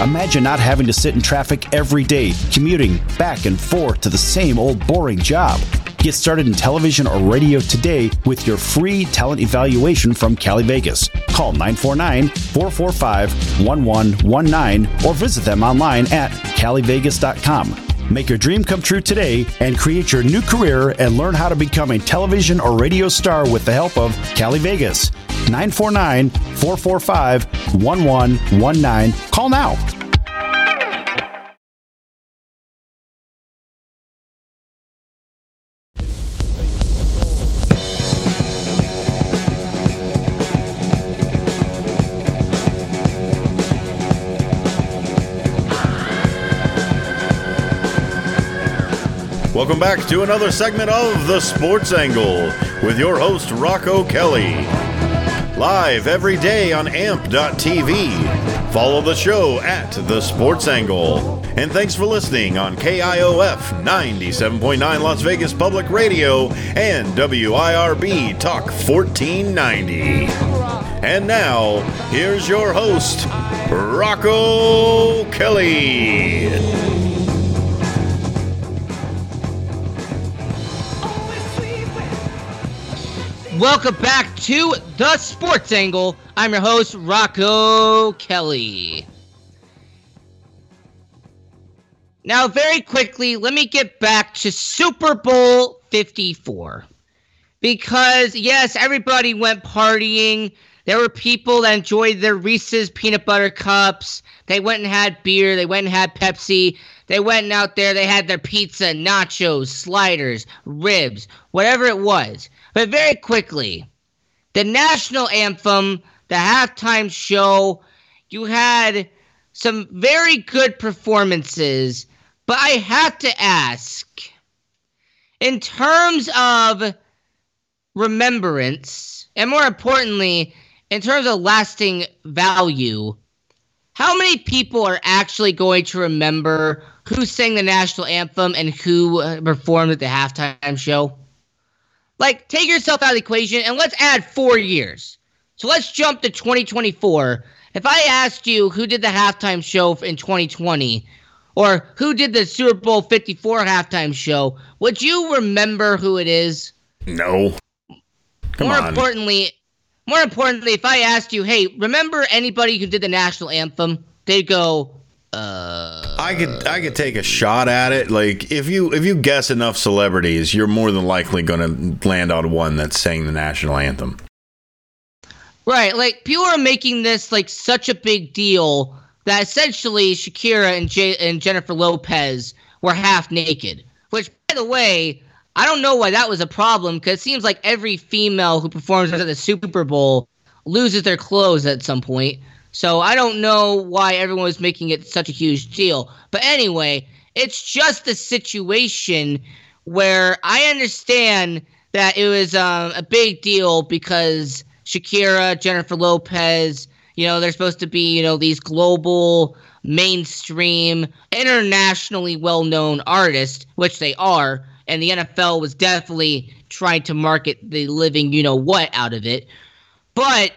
Speaker 4: Imagine not having to sit in traffic every day, commuting back and forth to the same old boring job. Get started in television or radio today with your free talent evaluation from Cali Vegas. Call 949 445 1119 or visit them online at calivegas.com. Make your dream come true today and create your new career and learn how to become a television or radio star with the help of Cali Vegas. 949 445 1119. Call now.
Speaker 2: Welcome back to another segment of The Sports Angle with your host, Rocco Kelly. Live every day on AMP.TV. Follow the show at The Sports Angle. And thanks for listening on KIOF 97.9 Las Vegas Public Radio and WIRB Talk 1490. And now, here's your host, Rocco Kelly.
Speaker 3: Welcome back to the Sports Angle. I'm your host, Rocco Kelly. Now, very quickly, let me get back to Super Bowl 54. Because, yes, everybody went partying. There were people that enjoyed their Reese's peanut butter cups. They went and had beer. They went and had Pepsi. They went out there. They had their pizza, nachos, sliders, ribs, whatever it was. But very quickly, the national anthem, the halftime show, you had some very good performances. But I have to ask, in terms of remembrance, and more importantly, in terms of lasting value, how many people are actually going to remember who sang the national anthem and who uh, performed at the halftime show? Like, take yourself out of the equation and let's add four years. So let's jump to 2024. If I asked you who did the halftime show in 2020, or who did the Super Bowl 54 halftime show, would you remember who it is?
Speaker 2: No. Come
Speaker 3: more
Speaker 2: on.
Speaker 3: importantly, more importantly, if I asked you, hey, remember anybody who did the national anthem? They'd go, uh,
Speaker 2: I could I could take a shot at it. Like if you if you guess enough celebrities, you're more than likely going to land on one that's saying the national anthem.
Speaker 3: Right, like people are making this like such a big deal that essentially Shakira and J- and Jennifer Lopez were half naked. Which, by the way, I don't know why that was a problem because it seems like every female who performs at the Super Bowl loses their clothes at some point. So I don't know why everyone was making it such a huge deal. But anyway, it's just a situation where I understand that it was um, a big deal because Shakira, Jennifer Lopez, you know, they're supposed to be, you know, these global, mainstream, internationally well known artists, which they are. and the NFL was definitely trying to market the living you know what out of it. But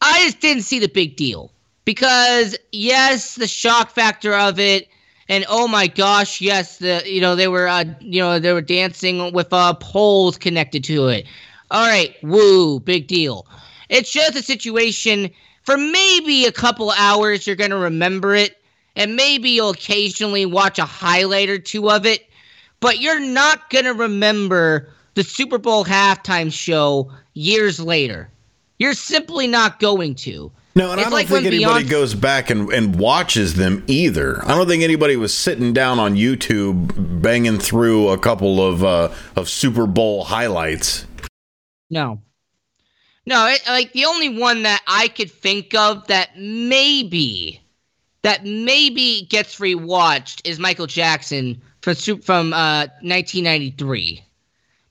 Speaker 3: I just didn't see the big deal because yes, the shock factor of it, and oh my gosh, yes, the you know they were uh, you know they were dancing with uh, poles connected to it. All right, woo, big deal. It's just a situation for maybe a couple hours you're gonna remember it, and maybe you'll occasionally watch a highlight or two of it, but you're not gonna remember the Super Bowl halftime show years later. You're simply not going to.
Speaker 2: No, and
Speaker 3: It's
Speaker 2: I don't
Speaker 3: like
Speaker 2: think anybody
Speaker 3: Beyonce-
Speaker 2: goes back and, and watches them either. I don't think anybody was sitting down on YouTube banging through a couple of uh, of Super Bowl highlights.
Speaker 3: No. No, it, like the only one that I could think of that maybe that maybe gets rewatched is Michael Jackson from from uh, 1993.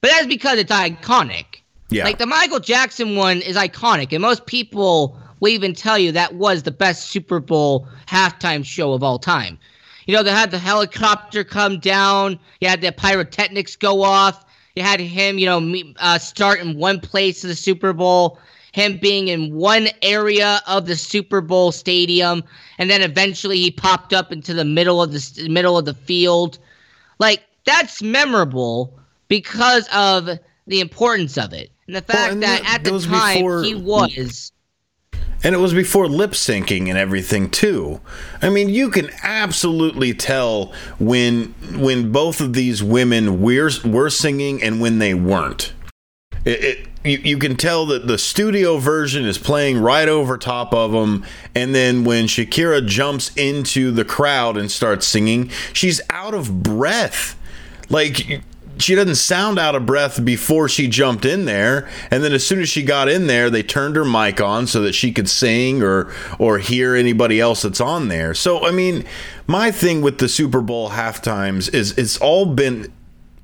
Speaker 3: But that's because it's iconic.
Speaker 2: Yeah.
Speaker 3: Like the Michael Jackson one is iconic, and most people will even tell you that was the best Super Bowl halftime show of all time. You know, they had the helicopter come down, you had the pyrotechnics go off, you had him, you know, me, uh, start in one place of the Super Bowl, him being in one area of the Super Bowl stadium, and then eventually he popped up into the middle of the middle of the field. Like that's memorable because of the importance of it and the fact
Speaker 2: and
Speaker 3: that
Speaker 2: that-
Speaker 3: at the time
Speaker 2: before-
Speaker 3: he was
Speaker 2: And it was before lip syncing and everything too. I mean, you can absolutely tell when when both of these women were were singing and when they weren't. It, it you, you can tell that the studio version is playing right over top of them, and then when Shakira jumps into the crowd and starts singing, she's out of breath. Like she doesn't sound out of breath before she jumped in there. And then as soon as she got in there they turned her mic on so that she could sing or or hear anybody else that's on there. So i mean my thing with the super bowl half times is it's all been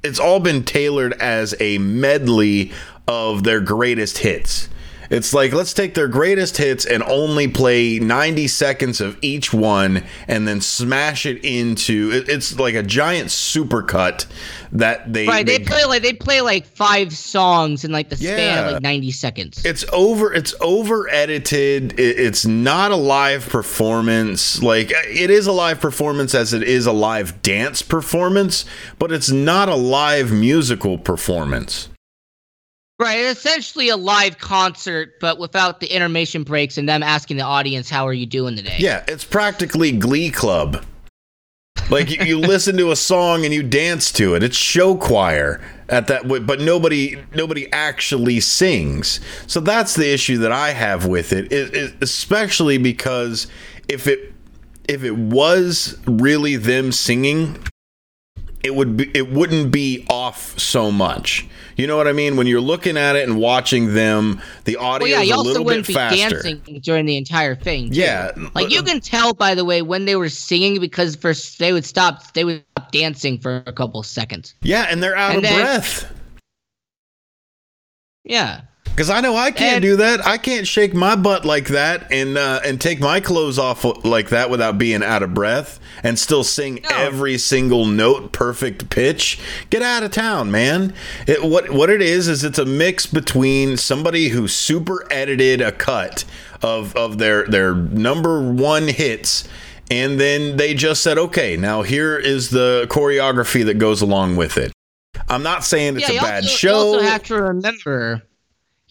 Speaker 2: it's all been tailored as a medley of their greatest hits it's like let's take their greatest hits and only play 90 seconds of each one and then smash it into it- it's like a giant supercut that they
Speaker 3: right. They play like they play like five songs in like the span
Speaker 2: Yeah.
Speaker 3: of like ninety seconds.
Speaker 2: it's over it's over edited it, it's not a live performance like it is a live performance as it is a live dance performance but it's not a live musical performance
Speaker 3: Right, essentially a live concert, but without the intermission breaks and them asking the audience, "How are you doing today?"
Speaker 2: yeah it's practically glee club. Like you, you listen to a song and you dance to it. It's show choir at that but nobody nobody actually sings. So that's the issue that i have with it, it, it especially because if it if it was really them singing it would be it wouldn't be off so much you know what i mean when you're looking at it and watching them the audio
Speaker 3: Well, yeah, you
Speaker 2: a little bit
Speaker 3: be
Speaker 2: faster
Speaker 3: dancing during the entire thing. too.
Speaker 2: Yeah,
Speaker 3: like you can tell by the way when they were singing because first they would stop, they would stop dancing for a couple seconds.
Speaker 2: yeah and they're out
Speaker 3: And
Speaker 2: of
Speaker 3: then-
Speaker 2: breath
Speaker 3: Yeah,
Speaker 2: Because I know I can't
Speaker 3: And-
Speaker 2: do that. I can't shake my butt like that and uh, and take my clothes off like that without being out of breath and still sing
Speaker 3: No.
Speaker 2: every single note perfect pitch. Get out of town, man. It, what what it is is it's a mix between somebody who super edited a cut of of their their number one hits. And then they just said, okay, now here is the choreography that goes along with it. I'm not saying it's
Speaker 3: yeah.
Speaker 2: a bad
Speaker 3: also,
Speaker 2: show.
Speaker 3: You also have to remember.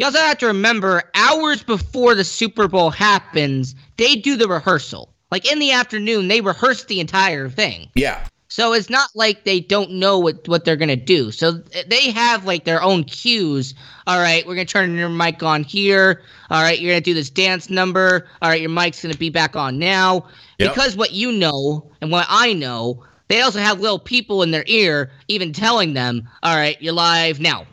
Speaker 3: You also have to remember hours before the Super Bowl happens, they do the rehearsal. Like in the afternoon, they rehearse the entire thing.
Speaker 2: yeah.
Speaker 3: So it's not like they don't know what, what they're gonna do. So they have like their own cues. All right, we're gonna turn your mic on here. All right, you're gonna do this dance number. All right, your mic's gonna be back on now.
Speaker 2: Yep.
Speaker 3: Because what you know and what I know, they also have little people in their ear, even telling them, "All right, you're live now."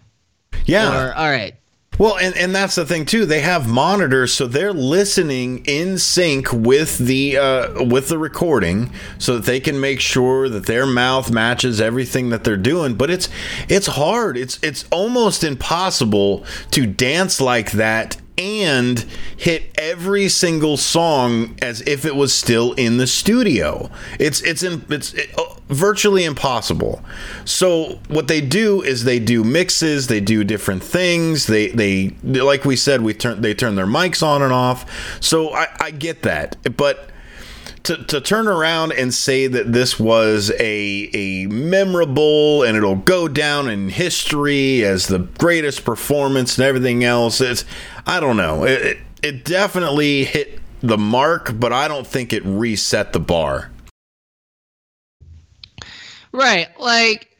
Speaker 2: Yeah.
Speaker 3: Or all right,
Speaker 2: Well, and, and that's the thing too. They have monitors, so they're listening in sync with the uh, with the recording, so that they can make sure that their mouth matches everything that they're doing. But it's it's hard. It's it's almost impossible to dance like that and hit every single song as if it was still in the studio. It's it's in it's it, oh, virtually impossible. So what they do is they do mixes, they do different things. They they like we said, we turn they turn their mics on and off. So I, I get that, but. To, to turn around and say that this was a a memorable and it'll go down in history as the greatest performance and everything else. It's I don't know. It, it, it definitely hit the mark but I don't think it reset the bar.
Speaker 3: Right. Like,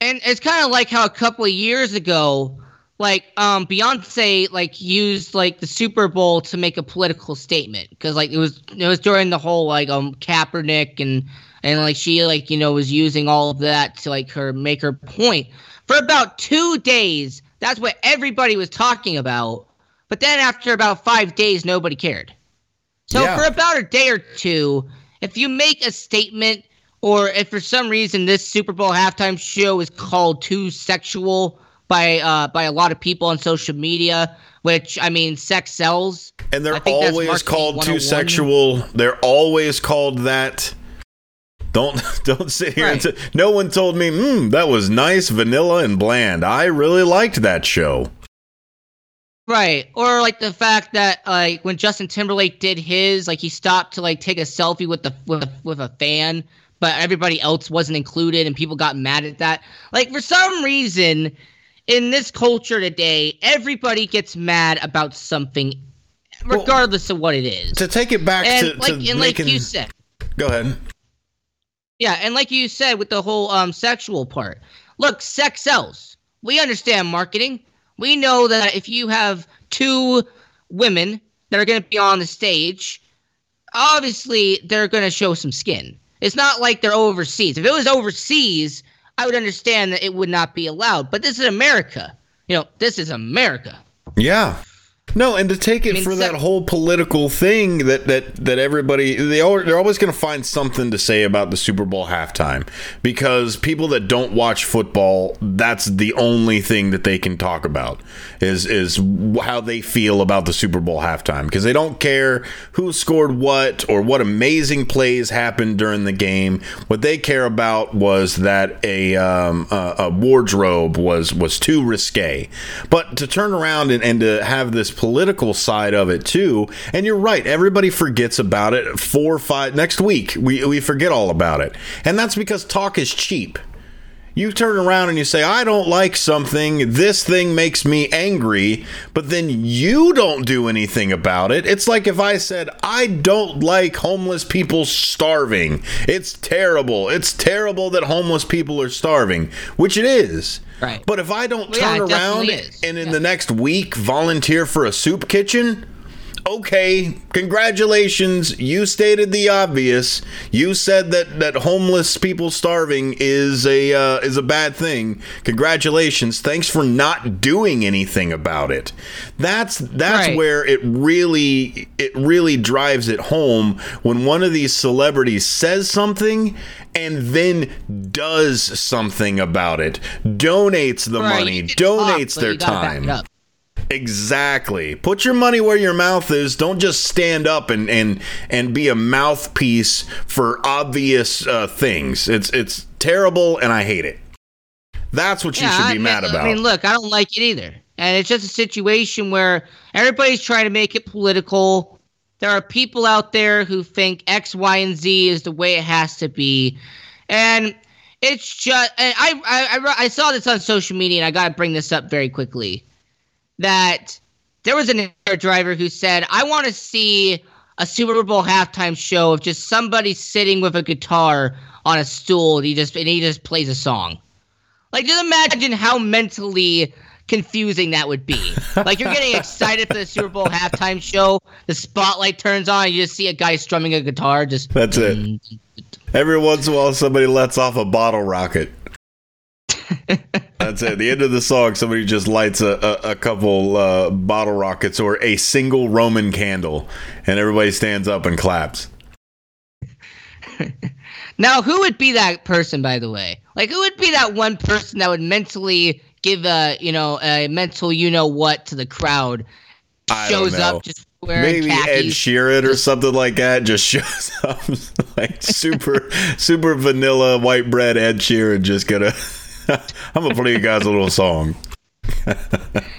Speaker 3: and it's kind of like how a couple of years ago, like, um, Beyonce like used like the Super Bowl to make a political statement because like it was it was during the whole like um Kaepernick and and like she like you know was using all of that to like her make her point for about two days. That's what everybody was talking about. But then after about five days, nobody cared. So
Speaker 2: Yeah.
Speaker 3: for about a day or two, if you make a statement or if for some reason this Super Bowl halftime show is called too sexual by uh, by a lot of people on social media, which I mean, sex sells.
Speaker 2: And they're always called too sexual. They're always called that. Don't don't sit here and
Speaker 3: Right.
Speaker 2: say, no one told me, mm, that was nice, vanilla and bland. I really liked that show.
Speaker 3: Right. Or like the fact that like when Justin Timberlake did his, like he stopped to like take a selfie with the with a, with a fan, but everybody else wasn't included and people got mad at that. Like for some reason in this culture today, everybody gets mad about something regardless of what it is.
Speaker 2: To take it back
Speaker 3: And
Speaker 2: to,
Speaker 3: like
Speaker 2: to
Speaker 3: and like you said,
Speaker 2: go ahead.
Speaker 3: Yeah, and like you said with the whole um sexual part. Look, sex sells. We understand marketing. We know that if you have two women that are going to be on the stage, obviously they're going to show some skin. It's not like they're overseas. If it was overseas, I would understand that it would not be allowed. But this is America. You know, this is America.
Speaker 2: Yeah. No, and to take it
Speaker 3: mean,
Speaker 2: for
Speaker 3: se-
Speaker 2: that whole political thing that that that everybody they al- they're always going to find something to say about the Super Bowl halftime because people that don't watch football that's the only thing that they can talk about is is how they feel about the Super Bowl halftime because they don't care who scored what or what amazing plays happened during the game. What they care about was that a um, a, a wardrobe was was too risque. But to turn around and, and to have this political side of it too, and you're right, everybody forgets about it. Four or five next week, we we forget all about it, and that's because talk is cheap. You turn around and you say, I don't like something, this thing makes me angry, but then you don't do anything about it. It's like if I said, I don't like homeless people starving. It's terrible. It's terrible that homeless people are starving, which it is.
Speaker 3: Right.
Speaker 2: But if I don't
Speaker 3: Well,
Speaker 2: turn
Speaker 3: it
Speaker 2: around and in
Speaker 3: Yeah.
Speaker 2: the next week volunteer for a soup kitchen, okay, congratulations. You stated the obvious. You said that that homeless people starving is a uh, is a bad thing. Congratulations. Thanks for not doing anything about it. That's that's
Speaker 3: Right.
Speaker 2: where it really it really drives it home when one of these celebrities says something and then does something about it. Donates the
Speaker 3: Right,
Speaker 2: money,
Speaker 3: you can talk,
Speaker 2: donates their
Speaker 3: you gotta back it
Speaker 2: time. Exactly. Put your money where your mouth is. Don't just stand up and and and be a mouthpiece for obvious uh, things. It's it's terrible, and I hate it. That's what you
Speaker 3: Yeah,
Speaker 2: should
Speaker 3: I
Speaker 2: be
Speaker 3: mean-
Speaker 2: mad about.
Speaker 3: I mean, look, I don't like it either. And it's just a situation where everybody's trying to make it political. There are people out there who think X, Y, and Z is the way it has to be. And it's just, and I, I, I, I saw this on social media, and I got to bring this up very quickly. That there was an air driver who said, I want to see a Super Bowl halftime show of just somebody sitting with a guitar on a stool and he just and he just plays a song. Like, just imagine how mentally confusing that would be. Like, you're getting excited for the Super Bowl halftime show. The spotlight turns on, and you just see a guy strumming a guitar. Just
Speaker 2: That's it. Every once in a while, somebody lets off a bottle rocket. That's it. The end of the song, somebody just lights a, a, a couple uh, bottle rockets or a single Roman candle, and everybody stands up and claps.
Speaker 3: Now, who would be that person, by the way? Like, who would be that one person that would mentally give a, you know, a mental, you know what, to the crowd
Speaker 2: I
Speaker 3: shows up just wearing
Speaker 2: Maybe Ed
Speaker 3: khakis.
Speaker 2: Sheeran or something like that just shows up like super super vanilla white bread Ed Sheeran just gonna I'm gonna play you guys a little song.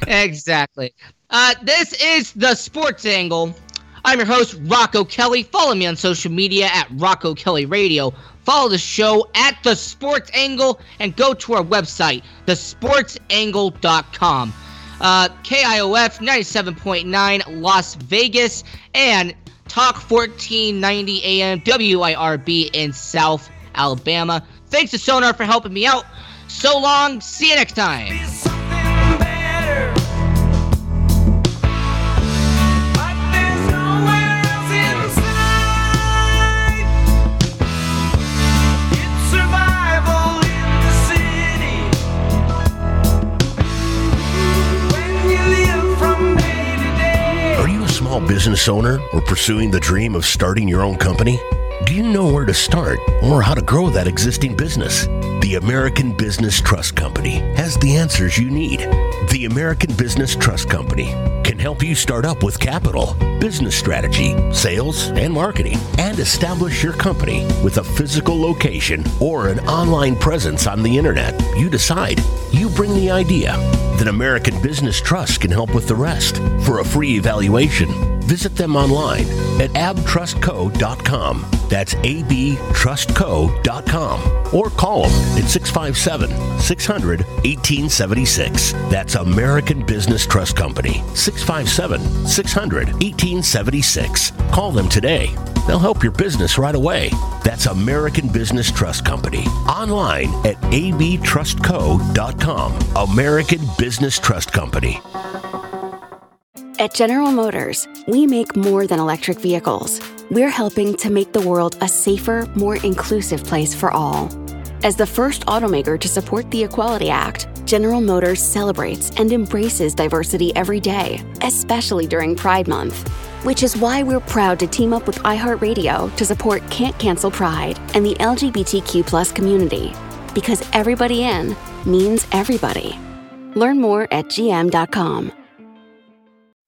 Speaker 3: exactly. Uh, this is the Sports Angle. I'm your host, Rocco Kelly. Follow me on social media at Rocco Kelly Radio. Follow the show at The Sports Angle and go to our website, thesportsangle.com. Uh, KIOF 97.9 Las Vegas and Talk 1490 AM WIRB in South Alabama. Thanks to Sonar for helping me out. So long. See you next time.
Speaker 5: something better. But there's nowhere else inside. It's survival in the city. When you live from day to day.
Speaker 6: Are you a small business owner or pursuing the dream of starting your own company? Do you know where to start or how to grow that existing business? The American Business Trust Company has the answers you need. The American Business Trust Company can help you start up with capital, business strategy, sales, and marketing, and establish your company with a physical location or an online presence on the internet. You decide. You bring the idea. Then American Business Trust can help with the rest. For a free evaluation, visit them online at abtrustco.com. That's abtrustco.com. Or call them at 657 600 1876. That's American Business Trust Company. 657 600 1876. Call them today. They'll help your business right away. That's American Business Trust Company. Online at abtrustco.com. American Business Trust Company.
Speaker 7: At General Motors, we make more than electric vehicles. We're helping to make the world a safer, more inclusive place for all. As the first automaker to support the Equality Act, General Motors celebrates and embraces diversity every day, especially during Pride Month. Which is why we're proud to team up with iHeartRadio to support Can't Cancel Pride and the LGBTQ community. Because everybody in means everybody. Learn more at gm.com.